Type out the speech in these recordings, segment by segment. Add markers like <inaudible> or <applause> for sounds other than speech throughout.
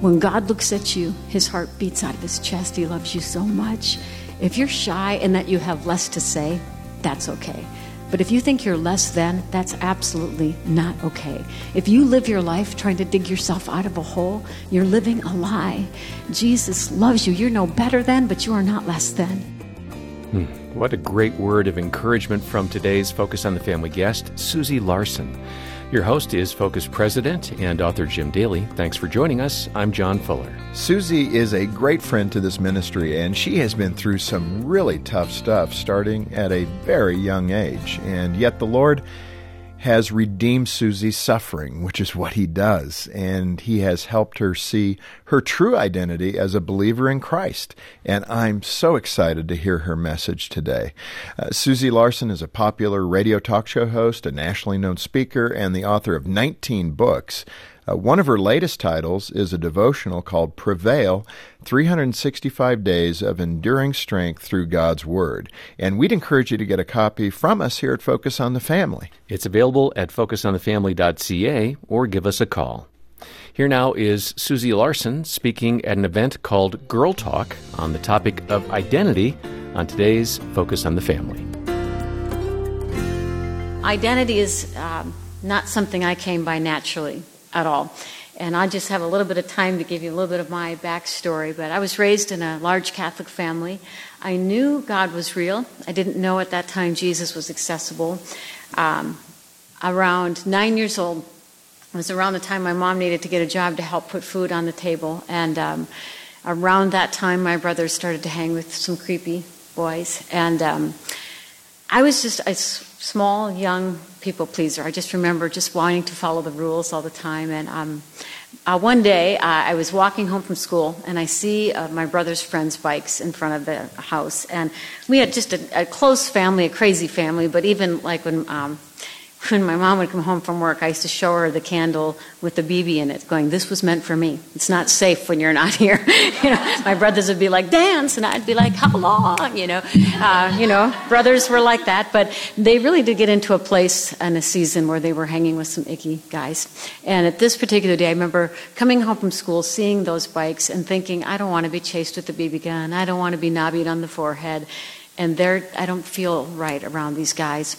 When God looks at you, his heart beats out of his chest. He loves you so much. If you're shy and that you have less to say, that's okay. But if you think you're less than, that's absolutely not okay. If you live your life trying to dig yourself out of a hole, you're living a lie. Jesus loves you. You're no better than, but you are not less than. Hmm. What a great word of encouragement from today's Focus on the Family guest, Susie Larson. Your host is Focus President and author Jim Daly. Thanks for joining us. I'm John Fuller. Susie is a great friend to this ministry, and she has been through some really tough stuff starting at a very young age. And yet the Lord has redeemed Susie's suffering, which is what he does, and he has helped her see her true identity as a believer in Christ. And I'm so excited to hear her message today. Uh, Susie Larson is a popular radio talk show host, a nationally known speaker, and the author of 19 books. Uh, one of her latest titles is a devotional called Prevail 365 Days of Enduring Strength Through God's Word. And we'd encourage you to get a copy from us here at Focus on the Family. It's available at focusonthefamily.ca or give us a call. Here now is Susie Larson speaking at an event called Girl Talk on the topic of identity on today's Focus on the Family. Identity is um, not something I came by naturally at all. And I just have a little bit of time to give you a little bit of my backstory. But I was raised in a large Catholic family. I knew God was real. I didn't know at that time Jesus was accessible. Um, around nine years old, it was around the time my mom needed to get a job to help put food on the table. And um, around that time, my brothers started to hang with some creepy boys. And um, I was just a small, young people pleaser. I just remember just wanting to follow the rules all the time. And um, uh, one day, uh, I was walking home from school, and I see uh, my brother's friends' bikes in front of the house. And we had just a, a close family, a crazy family. But even like when um, when my mom would come home from work, I used to show her the candle with the BB in it, going, "This was meant for me. It's not safe when you're not <laughs> here." you know, my brothers would be like, "Dance," and I'd be like, "How long?" You know, uh, you know, brothers were like that, but they really did get into a place and a season where they were hanging with some icky guys. And at this particular day, I remember coming home from school, seeing those bikes, and thinking, "I don't want to be chased with the BB gun. I don't want to be nobbied on the forehead." And there, I don't feel right around these guys.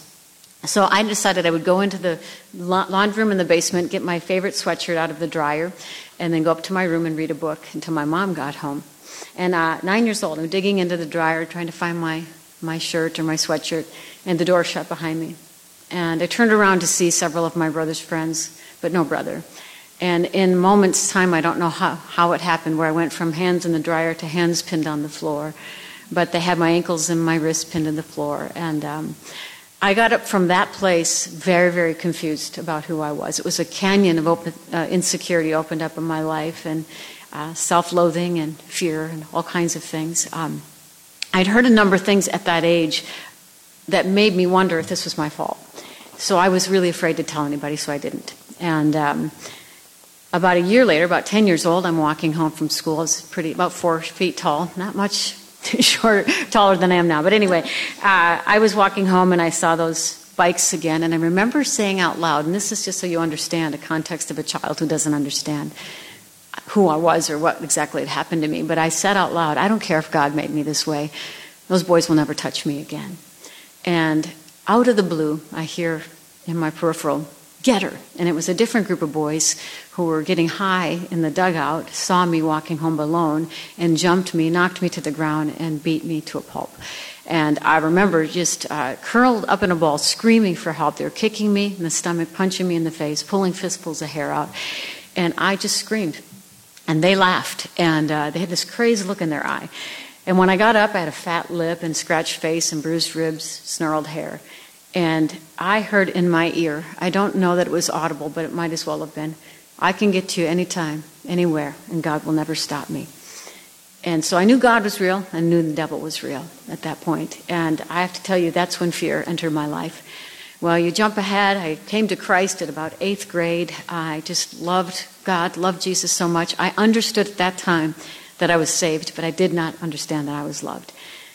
So I decided I would go into the laundry room in the basement, get my favorite sweatshirt out of the dryer, and then go up to my room and read a book until my mom got home. And uh, nine years old, I'm digging into the dryer trying to find my, my shirt or my sweatshirt, and the door shut behind me. And I turned around to see several of my brother's friends, but no brother. And in moments' time, I don't know how, how it happened, where I went from hands in the dryer to hands pinned on the floor. But they had my ankles and my wrists pinned to the floor. And um, I got up from that place very, very confused about who I was. It was a canyon of open, uh, insecurity opened up in my life, and uh, self loathing and fear and all kinds of things. Um, I'd heard a number of things at that age that made me wonder if this was my fault. So I was really afraid to tell anybody, so I didn't. And um, about a year later, about 10 years old, I'm walking home from school. I was pretty, about four feet tall, not much <laughs> shorter, taller than I am now. But anyway, uh, I was walking home and I saw those bikes again, and I remember saying out loud, and this is just so you understand the context of a child who doesn't understand who I was or what exactly had happened to me, but I said out loud, I don't care if God made me this way. Those boys will never touch me again. And out of the blue, I hear in my peripheral, get her. And it was a different group of boys who were getting high in the dugout, saw me walking home alone, and jumped me, knocked me to the ground, and beat me to a pulp. And I remember just uh, curled up in a ball, screaming for help. They were kicking me in the stomach, punching me in the face, pulling fistfuls of hair out. And I just screamed. And they laughed. And uh, they had this crazy look in their eye. And when I got up, I had a fat lip and scratched face and bruised ribs, snarled hair. And I heard in my ear, I don't know that it was audible, but it might as well have been, I can get to you anytime, anywhere, and God will never stop me. And so I knew God was real. I knew the devil was real at that point. And I have to tell you, that's when fear entered my life. Well, you jump ahead. I came to Christ at about eighth grade. I just loved God, loved Jesus so much. I understood at that time that I was saved, but I did not understand that I was loved.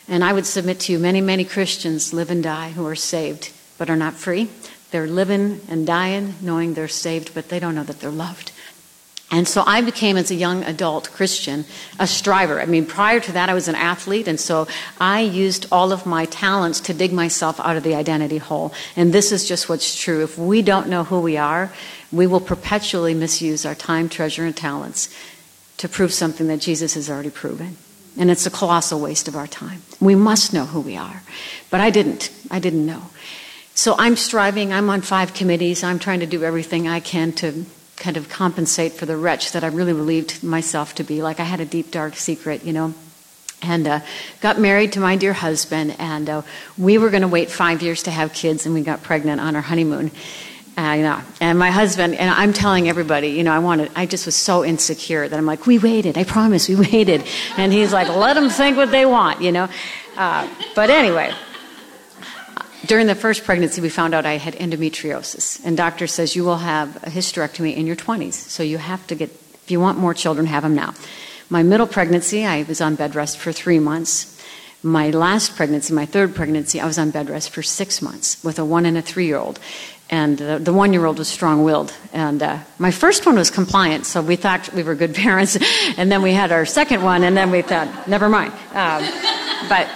And I would submit to you many, many Christians live and die who are saved but are not free. They're living and dying knowing they're saved, but they don't know that they're loved. And so I became, as a young adult Christian, a striver. I mean, prior to that, I was an athlete, and so I used all of my talents to dig myself out of the identity hole. And this is just what's true. If we don't know who we are, we will perpetually misuse our time, treasure, and talents to prove something that Jesus has already proven. And it's a colossal waste of our time. We must know who we are. But I didn't. I didn't know. So I'm striving. I'm on five committees. I'm trying to do everything I can to kind of compensate for the wretch that I really believed myself to be. Like I had a deep, dark secret, you know. And uh, got married to my dear husband, and uh, we were going to wait five years to have kids, and we got pregnant on our honeymoon. You know, and my husband, and I'm telling everybody, you know, I wanted, I just was so insecure that I'm like, we waited, I promise, we <laughs> waited. And he's like, let them think what they want, you know. Uh, but anyway, during the first pregnancy, we found out I had endometriosis. And doctor says you will have a hysterectomy in your 20s. So you have to get, if you want more children, have them now. My middle pregnancy, I was on bed rest for three months. My last pregnancy, my third pregnancy, I was on bed rest for six months with a one and a three year old. And uh, the one year old was strong willed. And uh, my first one was compliant, so we thought we were good <laughs> parents. and then we had our second one, and then we thought, never mind. Um, but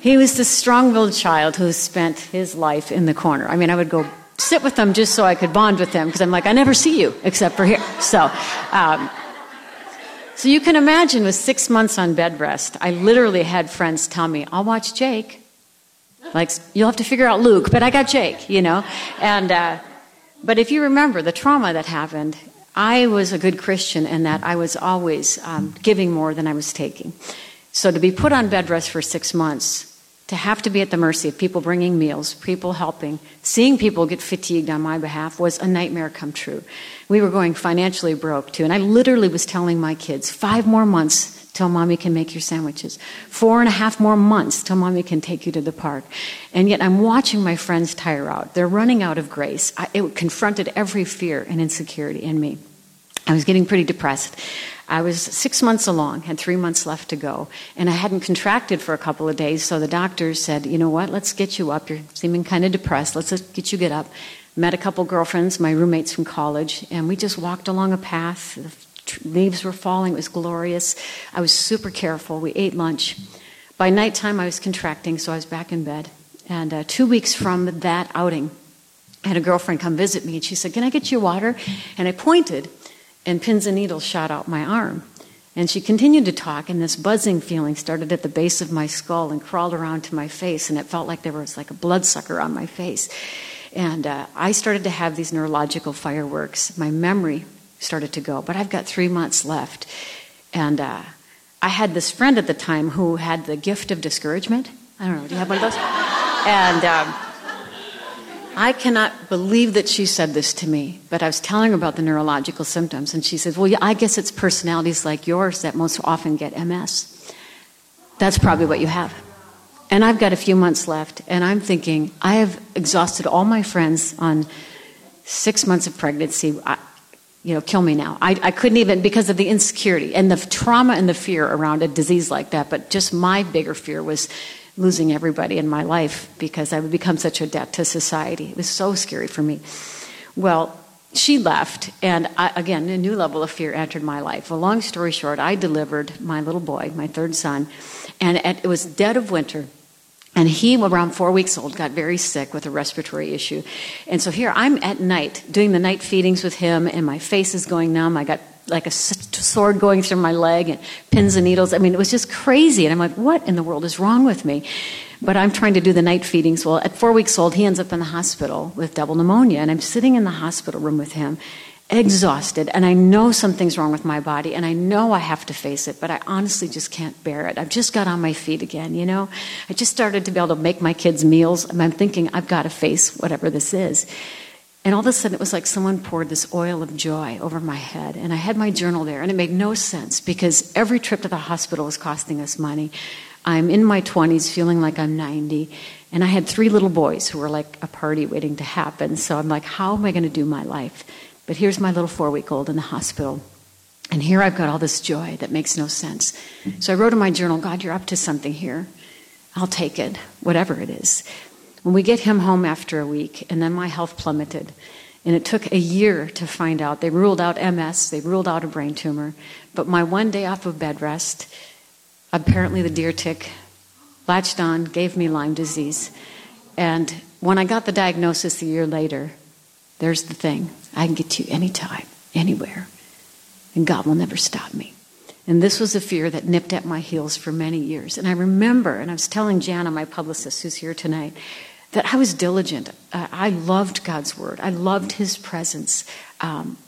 he was this strong willed child who spent his life in the corner. I mean, I would go sit with them just so I could bond with them because I'm like, I never see you except for here. So, um, so you can imagine with six months on bed rest, I literally had friends tell me, I'll watch Jake. Like, you'll have to figure out Luke, but I got Jake, you know? And, uh, but if you remember the trauma that happened, I was a good Christian in that I was always um, giving more than I was taking. So to be put on bed rest for six months to have to be at the mercy of people bringing meals, people helping, seeing people get fatigued on my behalf was a nightmare come true. We were going financially broke too. And I literally was telling my kids, five more months till mommy can make your sandwiches. Four and a half more months till mommy can take you to the park. And yet I'm watching my friends tire out. They're running out of grace. I, it confronted every fear and insecurity in me. I was getting pretty depressed. I was six months along, had three months left to go, and I hadn't contracted for a couple of days. So the doctor said, "You know what? Let's get you up. You're seeming kind of depressed. Let's get you get up." Met a couple girlfriends, my roommates from college, and we just walked along a path. Leaves were falling. It was glorious. I was super careful. We ate lunch. By nighttime, I was contracting, so I was back in bed. And uh, two weeks from that outing, I had a girlfriend come visit me, and she said, "Can I get you water?" And I pointed and pins and needles shot out my arm. And she continued to talk, and this buzzing feeling started at the base of my skull and crawled around to my face, and it felt like there was like a bloodsucker on my face. And uh, I started to have these neurological fireworks. My memory started to go, but I've got three months left. And uh, I had this friend at the time who had the gift of discouragement. I don't know, do you have one of those? And um, I cannot believe that she said this to me, but I was telling her about the neurological symptoms, and she says, Well, yeah, I guess it's personalities like yours that most often get MS. That's probably what you have. And I've got a few months left, and I'm thinking, I have exhausted all my friends on six months of pregnancy. I, you know, kill me now. I, I couldn't even, because of the insecurity and the trauma and the fear around a disease like that, but just my bigger fear was losing everybody in my life because I would become such a debt to society. It was so scary for me. Well, she left, and I, again, a new level of fear entered my life. Well, long story short, I delivered my little boy, my third son, and at, it was dead of winter. And he, around four weeks old, got very sick with a respiratory issue. And so here I'm at night doing the night feedings with him, and my face is going numb. I got like a sword going through my leg and pins and needles. I mean, it was just crazy. And I'm like, what in the world is wrong with me? But I'm trying to do the night feedings. Well, at four weeks old, he ends up in the hospital with double pneumonia. And I'm sitting in the hospital room with him, exhausted. And I know something's wrong with my body. And I know I have to face it. But I honestly just can't bear it. I've just got on my feet again, you know? I just started to be able to make my kids meals. And I'm thinking, I've got to face whatever this is. And all of a sudden, it was like someone poured this oil of joy over my head. And I had my journal there, and it made no sense because every trip to the hospital was costing us money. I'm in my 20s, feeling like I'm 90. And I had three little boys who were like a party waiting to happen. So I'm like, how am I going to do my life? But here's my little four week old in the hospital. And here I've got all this joy that makes no sense. So I wrote in my journal, God, you're up to something here. I'll take it, whatever it is. When we get him home after a week, and then my health plummeted. And it took a year to find out. They ruled out MS, they ruled out a brain tumor. But my one day off of bed rest, apparently the deer tick latched on, gave me Lyme disease. And when I got the diagnosis a year later, there's the thing I can get to you anytime, anywhere. And God will never stop me. And this was a fear that nipped at my heels for many years. And I remember, and I was telling Jana, my publicist who's here tonight, that I was diligent. I loved God's word, I loved his presence. Um,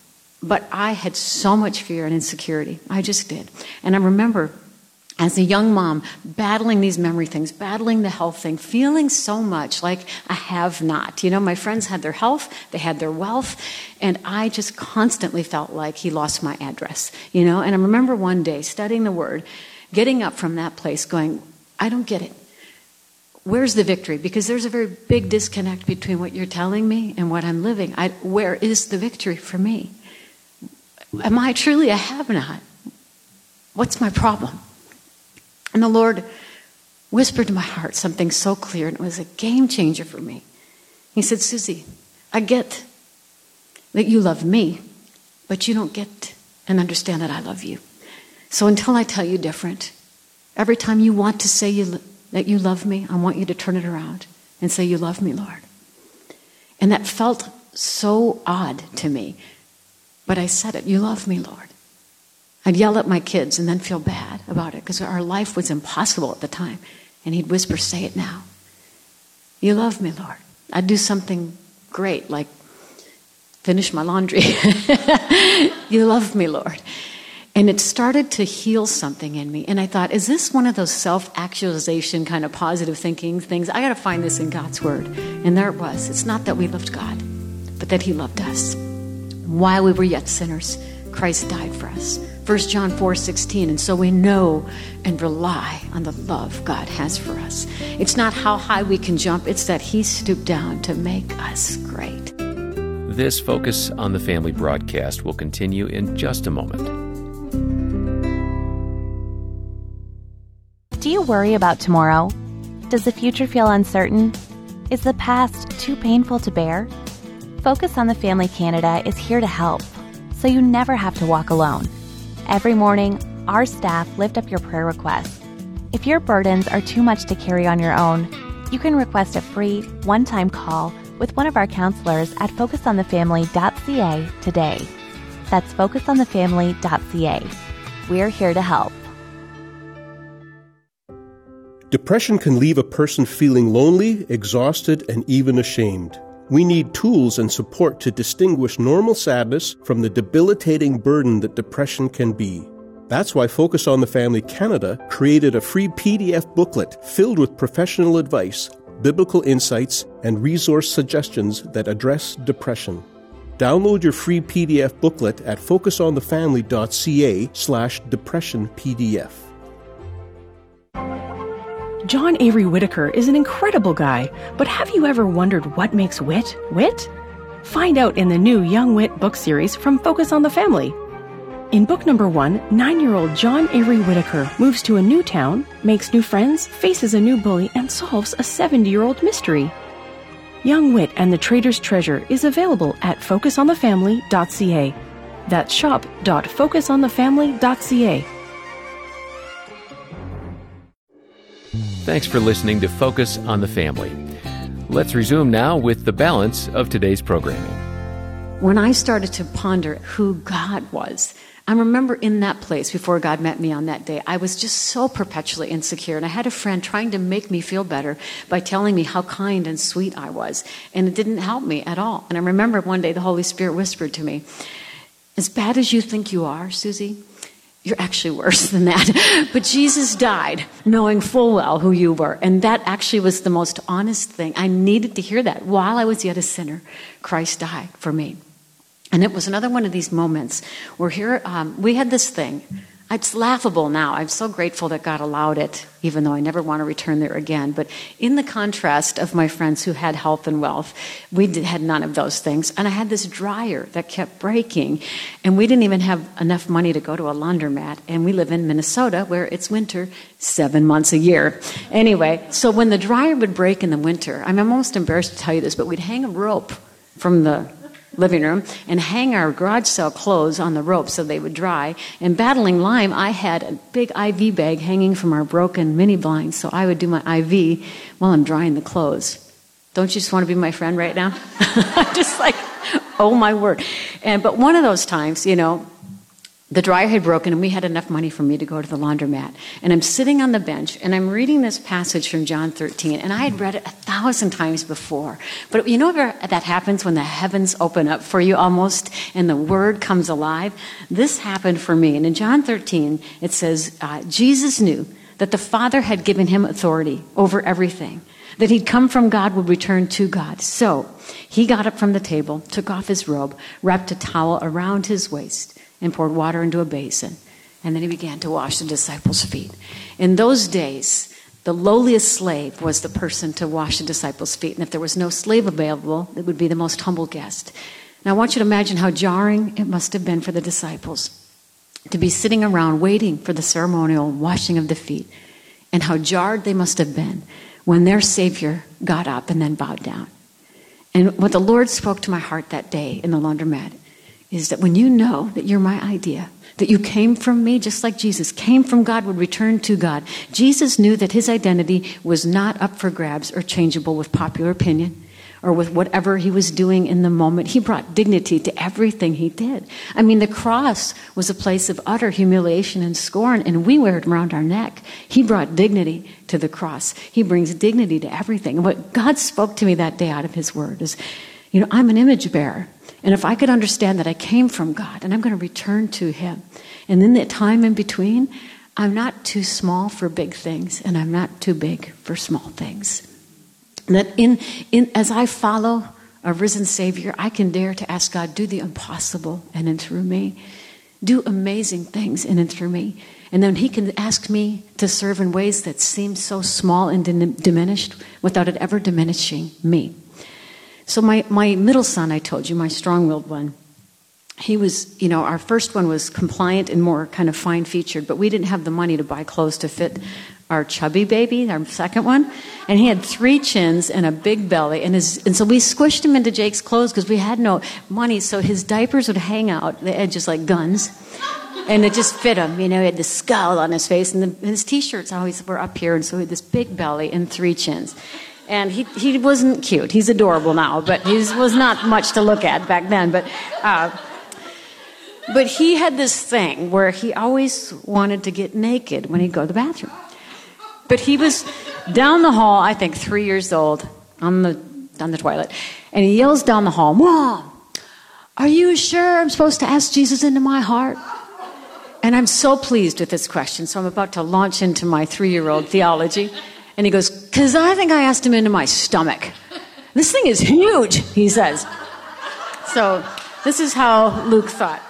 but I had so much fear and insecurity. I just did. And I remember as a young mom battling these memory things, battling the health thing, feeling so much like a have not. You know, my friends had their health, they had their wealth, and I just constantly felt like he lost my address. You know, and I remember one day studying the word, getting up from that place going, I don't get it where's the victory? Because there's a very big disconnect between what you're telling me and what I'm living. I, where is the victory for me? Am I truly a have not? What's my problem? And the Lord whispered to my heart something so clear, and it was a game changer for me. He said, Susie, I get that you love me, but you don't get and understand that I love you. So until I tell you different, every time you want to say you that you love me, I want you to turn it around and say, You love me, Lord. And that felt so odd to me. But I said it, You love me, Lord. I'd yell at my kids and then feel bad about it because our life was impossible at the time. And he'd whisper, Say it now. You love me, Lord. I'd do something great like finish my laundry. <laughs> you love me, Lord. And it started to heal something in me. And I thought, is this one of those self actualization kind of positive thinking things? I got to find this in God's Word. And there it was. It's not that we loved God, but that He loved us. While we were yet sinners, Christ died for us. 1 John 4 16. And so we know and rely on the love God has for us. It's not how high we can jump, it's that He stooped down to make us great. This Focus on the Family broadcast will continue in just a moment. Do you worry about tomorrow? Does the future feel uncertain? Is the past too painful to bear? Focus on the Family Canada is here to help, so you never have to walk alone. Every morning, our staff lift up your prayer requests. If your burdens are too much to carry on your own, you can request a free, one time call with one of our counselors at focusonthefamily.ca today. That's focusonthefamily.ca. We're here to help. Depression can leave a person feeling lonely, exhausted, and even ashamed. We need tools and support to distinguish normal sadness from the debilitating burden that depression can be. That's why Focus on the Family Canada created a free PDF booklet filled with professional advice, biblical insights, and resource suggestions that address depression. Download your free PDF booklet at focusonthefamily.ca slash depression PDF. John Avery Whittaker is an incredible guy, but have you ever wondered what makes Whit Whit? Find out in the new Young Whit book series from Focus on the Family. In book number one, nine year old John Avery Whittaker moves to a new town, makes new friends, faces a new bully, and solves a 70 year old mystery. Young Whit and the Traitor's Treasure is available at focusonthefamily.ca. That's shop.focusonthefamily.ca. Thanks for listening to Focus on the Family. Let's resume now with the balance of today's programming. When I started to ponder who God was, I remember in that place before God met me on that day, I was just so perpetually insecure. And I had a friend trying to make me feel better by telling me how kind and sweet I was. And it didn't help me at all. And I remember one day the Holy Spirit whispered to me, As bad as you think you are, Susie, You're actually worse than that. <laughs> But Jesus died knowing full well who you were. And that actually was the most honest thing. I needed to hear that. While I was yet a sinner, Christ died for me. And it was another one of these moments where here um, we had this thing it's laughable now. I'm so grateful that God allowed it, even though I never want to return there again. But in the contrast of my friends who had health and wealth, we did, had none of those things. And I had this dryer that kept breaking, and we didn't even have enough money to go to a laundromat. And we live in Minnesota where it's winter seven months a year. Anyway, so when the dryer would break in the winter, I'm almost embarrassed to tell you this, but we'd hang a rope from the living room and hang our garage sale clothes on the rope so they would dry. And battling Lyme, I had a big IV bag hanging from our broken mini blinds, so I would do my IV while I'm drying the clothes. Don't you just want to be my friend right now? <laughs> just like, oh my word. And but one of those times, you know, the dryer had broken and we had enough money for me to go to the laundromat. And I'm sitting on the bench and I'm reading this passage from John 13 and I had read it a thousand times before. But you know that happens when the heavens open up for you almost and the word comes alive? This happened for me. And in John 13, it says, uh, Jesus knew that the Father had given him authority over everything that he'd come from God would return to God. So he got up from the table, took off his robe, wrapped a towel around his waist, and poured water into a basin. And then he began to wash the disciples' feet. In those days, the lowliest slave was the person to wash the disciples' feet. And if there was no slave available, it would be the most humble guest. Now, I want you to imagine how jarring it must have been for the disciples to be sitting around waiting for the ceremonial washing of the feet, and how jarred they must have been when their Savior got up and then bowed down. And what the Lord spoke to my heart that day in the laundromat is that when you know that you're my idea, that you came from me just like Jesus came from God, would return to God. Jesus knew that his identity was not up for grabs or changeable with popular opinion or with whatever he was doing in the moment. He brought dignity to everything he did. I mean, the cross was a place of utter humiliation and scorn, and we wear it around our neck. He brought dignity to the cross. He brings dignity to everything. And what God spoke to me that day out of his word is, you know, I'm an image bearer. And if I could understand that I came from God and I'm going to return to Him, and then the time in between, I'm not too small for big things and I'm not too big for small things. That in, in, as I follow a risen Savior, I can dare to ask God, do the impossible and in through me. Do amazing things in and through me. And then He can ask me to serve in ways that seem so small and diminished without it ever diminishing me. So my, my middle son, I told you, my strong-willed one, he was, you know, our first one was compliant and more kind of fine featured, but we didn't have the money to buy clothes to fit our chubby baby, our second one. And he had three chins and a big belly. And, his, and so we squished him into Jake's clothes because we had no money. So his diapers would hang out the edges like guns. And it just fit him. You know, he had this scowl on his face. And, the, his t shirts always were up here. And so he had this big belly and three chins. And he, he wasn't cute. He's adorable now, but he was not much to look at back then. But, uh, but he had this thing where he always wanted to get naked when he'd go to the bathroom. But he was down the hall, I think three years old, on the, on the toilet, and he yells down the hall, Mom, are you sure I'm supposed to ask Jesus into my heart? And I'm so pleased with this question, so I'm about to launch into my three year old theology. And he goes, Because I think I asked him into my stomach. This thing is huge, he says. So this is how Luke thought.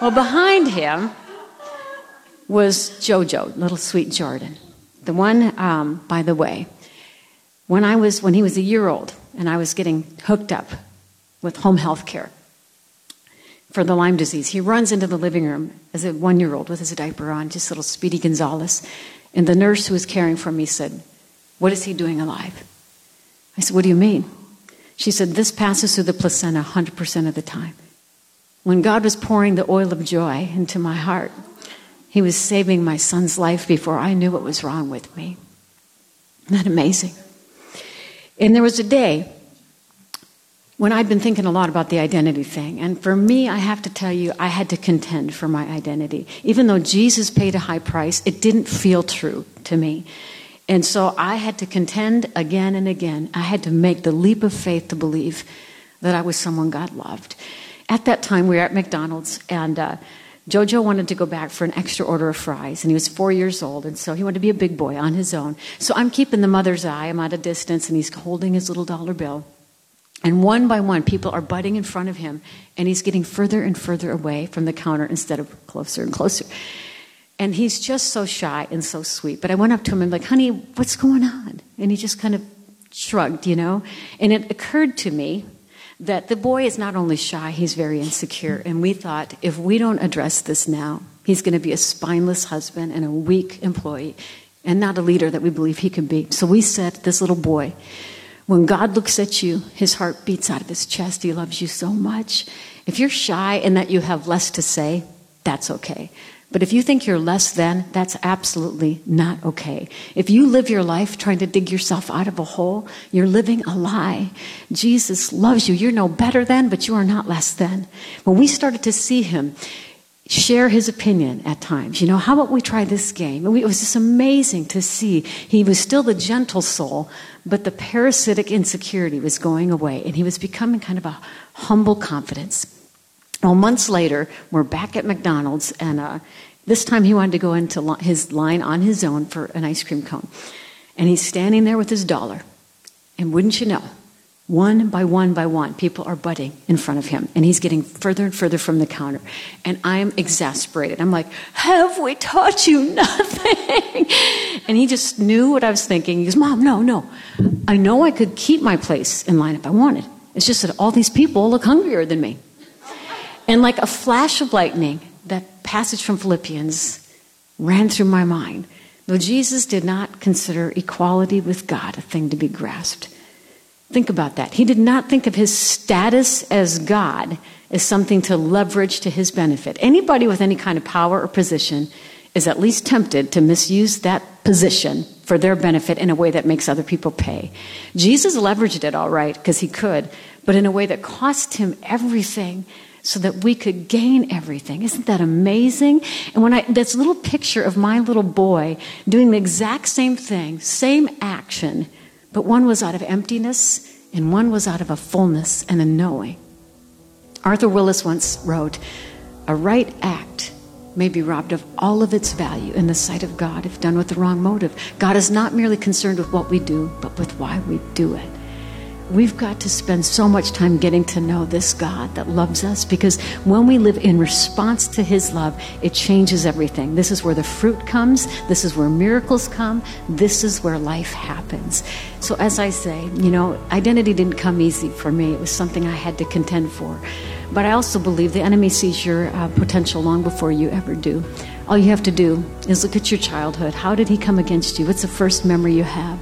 Well, behind him was Jojo, little sweet Jordan. The one, um, by the way, when I was when he was a year old and I was getting hooked up with home health care for the Lyme disease, he runs into the living room as a one year old with his diaper on, just little Speedy Gonzales. And the nurse who was caring for me said, What is he doing alive? I said, What do you mean? She said, This passes through the placenta 100% of the time. When God was pouring the oil of joy into my heart, He was saving my son's life before I knew what was wrong with me. Isn't that amazing? And there was a day when I'd been thinking a lot about the identity thing. And for me, I have to tell you, I had to contend for my identity. Even though Jesus paid a high price, it didn't feel true to me. And so I had to contend again and again. I had to make the leap of faith to believe that I was someone God loved. At that time, we were at McDonald's, and uh, Jojo wanted to go back for an extra order of fries, and he was four years old, and so he wanted to be a big boy on his own. So I'm keeping the mother's eye. I'm at a distance, and he's holding his little dollar bill. And one by one, people are butting in front of him, and he's getting further and further away from the counter instead of closer and closer. And he's just so shy and so sweet. But I went up to him and like, honey, what's going on? And he just kind of shrugged, you know. And it occurred to me that the boy is not only shy, he's very insecure. And we thought, if we don't address this now, he's going to be a spineless husband and a weak employee and not a leader that we believe he can be. So we said, this little boy, when God looks at you, his heart beats out of his chest. He loves you so much. If you're shy and that you have less to say, that's okay. But if you think you're less than, that's absolutely not okay. If you live your life trying to dig yourself out of a hole, you're living a lie. Jesus loves you. You're no better than, but you are not less than. When we started to see him, share his opinion at times. You know, how about we try this game? it was just amazing to see. He was still the gentle soul, but the parasitic insecurity was going away, and he was becoming kind of a humble confidence. Well, months later, we're back at McDonald's, and uh, this time he wanted to go into his line on his own for an ice cream cone. And he's standing there with his dollar. And wouldn't you know, one by one by one, people are butting in front of him, and he's getting further and further from the counter. And I'm exasperated. I'm like, Have we taught you <laughs> nothing? and he just knew what I was thinking. He goes, Mom, no, no. I know I could keep my place in line if I wanted. It's just that all these people look hungrier than me. And like a flash of lightning, that passage from Philippians ran through my mind. Though Jesus did not consider equality with God a thing to be grasped Think about that. He did not think of his status as God as something to leverage to his benefit. Anybody with any kind of power or position is at least tempted to misuse that position for their benefit in a way that makes other people pay. Jesus leveraged it all right because he could, but in a way that cost him everything so that we could gain everything. Isn't that amazing? And when I, this little picture of my little boy doing the exact same thing, same action, but one was out of emptiness, and one was out of a fullness and a knowing. Arthur Willis once wrote A right act may be robbed of all of its value in the sight of God if done with the wrong motive. God is not merely concerned with what we do, but with why we do it. We've got to spend so much time getting to know this God that loves us because when we live in response to His love, it changes everything. This is where the fruit comes, this is where miracles come, this is where life happens. So, as I say, you know, identity didn't come easy for me, it was something I had to contend for. But I also believe the enemy sees your uh, potential long before you ever do. All you have to do is look at your childhood. How did he come against you? What's the first memory you have?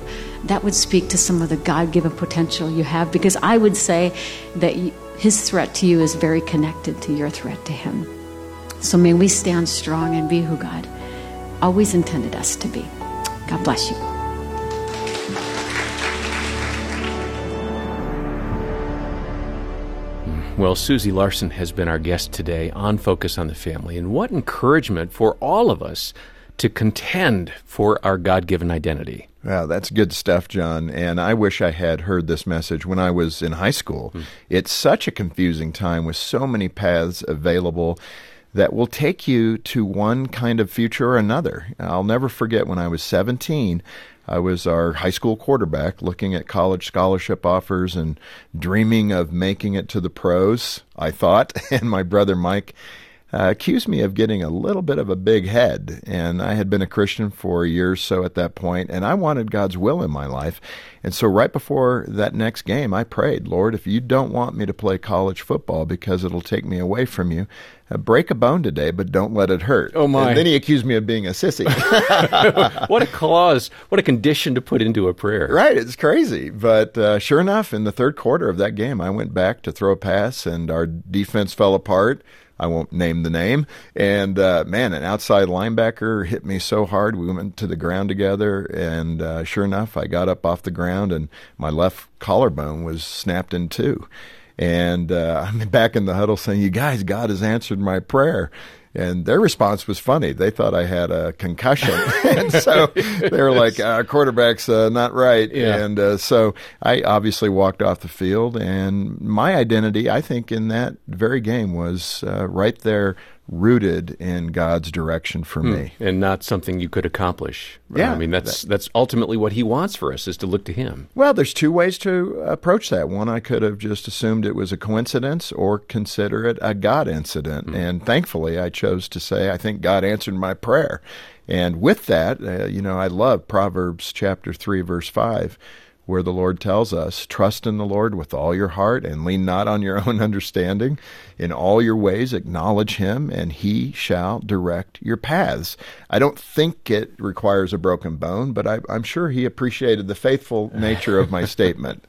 That would speak to some of the God given potential you have because I would say that his threat to you is very connected to your threat to him. So may we stand strong and be who God always intended us to be. God bless you. Well, Susie Larson has been our guest today on Focus on the Family. And what encouragement for all of us to contend for our God given identity. Wow, that's good stuff, John. And I wish I had heard this message when I was in high school. Mm. It's such a confusing time with so many paths available that will take you to one kind of future or another. I'll never forget when I was 17. I was our high school quarterback looking at college scholarship offers and dreaming of making it to the pros, I thought. <laughs> And my brother Mike uh, accused me of getting a little bit of a big head. And I had been a Christian for a year or so at that point, and I wanted God's will in my life. And so, right before that next game, I prayed, Lord, if you don't want me to play college football because it'll take me away from you, uh, break a bone today, but don't let it hurt. Oh, my. And then he accused me of being a sissy. <laughs> <laughs> what a clause, what a condition to put into a prayer. Right, it's crazy. But uh, sure enough, in the third quarter of that game, I went back to throw a pass, and our defense fell apart. I won't name the name. And uh, man, an outside linebacker hit me so hard. We went to the ground together, and uh, sure enough, I got up off the ground, and my left collarbone was snapped in two. And uh, <laughs> I'm back in the huddle saying, "You guys, God has answered my prayer." And their response was funny. They thought I had a concussion, <laughs> and so they were like, "Our quarterback's uh, not right." Yeah. And uh, so I obviously walked off the field, and my identity, I think, in that very game was uh, right there rooted in God's direction for me. and not something you could accomplish. Yeah, I mean that's that's ultimately what he wants for us is to look to him. Well, there's two ways to approach that. One, I could have just assumed it was a coincidence or consider it a God incident. And thankfully, I chose to say, I think God answered my prayer. And with that, uh, you know, I love Proverbs chapter 3, verse 5, where the Lord tells us, Trust in the Lord with all your heart and lean not on your <laughs> own understanding. In all your ways, acknowledge him, and he shall direct your paths. I don't think it requires a broken bone, but I, I'm sure he appreciated the faithful <laughs> nature of my statement.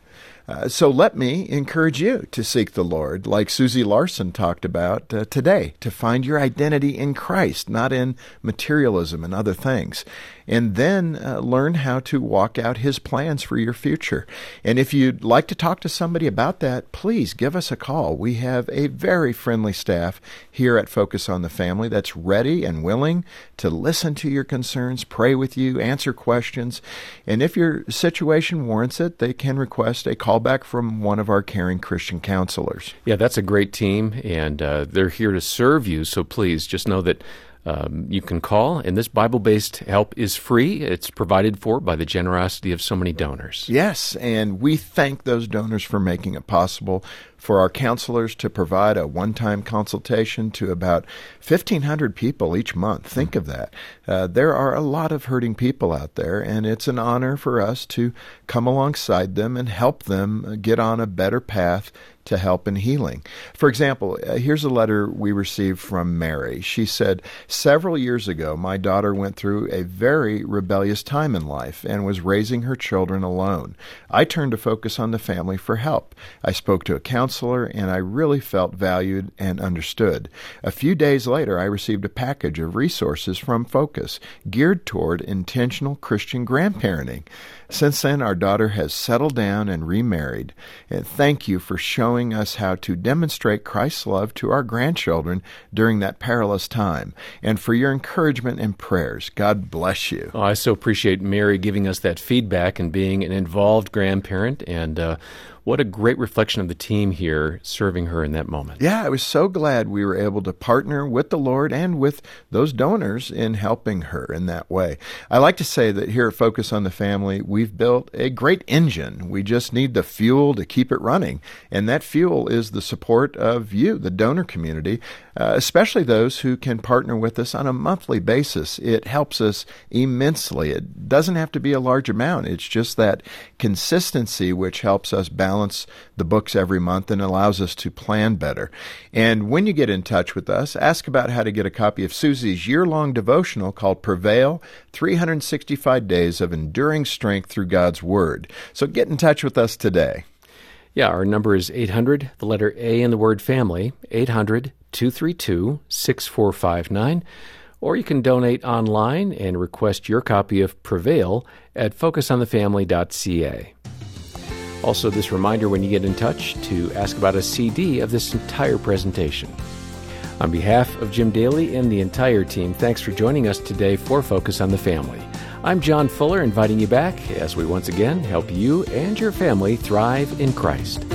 Uh, so let me encourage you to seek the Lord, like Susie Larson talked about uh, today, to find your identity in Christ, not in materialism and other things. And then uh, learn how to walk out His plans for your future. And if you'd like to talk to somebody about that, please give us a call. We have a very friendly staff here at Focus on the Family that's ready and willing to listen to your concerns, pray with you, answer questions. And if your situation warrants it, they can request a call back from one of our caring Christian counselors. Yeah, that's a great team, and uh, they're here to serve you. So please just know that um, you can call, and this Bible based help is free. It's provided for by the generosity of so many donors. Yes, and we thank those donors for making it possible for our counselors to provide a one time consultation to about 1,500 people each month. Think of that. Uh, there are a lot of hurting people out there, and it's an honor for us to come alongside them and help them get on a better path to help and healing. For example, uh, here's a letter we received from Mary. She said, Several years ago, my daughter went through a very rebellious time in life and was raising her children alone. I turned to focus on the family for help. I spoke to a counselor and I really felt valued and understood. A few days later, I received a package of resources from Focus geared toward intentional Christian grandparenting. Since then, our daughter has settled down and remarried. And thank you for showing us how to demonstrate Christ's love to our grandchildren during that perilous time, and for your encouragement and prayers. God bless you. Oh, I so appreciate Mary giving us that feedback and being an involved grandparent. And uh, what a great reflection of the team here serving her in that moment. Yeah, I was so glad we were able to partner with the Lord and with those donors in helping her in that way. I like to say that here at Focus on the Family, we've built a great engine. We just need the fuel to keep it running. And that fuel is the support of you, the donor community, uh, especially those who can partner with us on a monthly basis. It helps us immensely. It doesn't have to be a large amount, it's just that consistency which helps us balance the books every month and allows us to plan better. And when you get in touch with us, ask about how to get a copy of Susie's year long devotional called Prevail 365 Days of Enduring Strength Through God's Word. So get in touch with us today. Yeah, our number is 800, the letter A in the word family, 800 232 6459. Or you can donate online and request your copy of Prevail at focusonthefamily.ca. Also, this reminder when you get in touch to ask about a CD of this entire presentation. On behalf of Jim Daly and the entire team, thanks for joining us today for Focus on the Family. I'm John Fuller, inviting you back as we once again help you and your family thrive in Christ.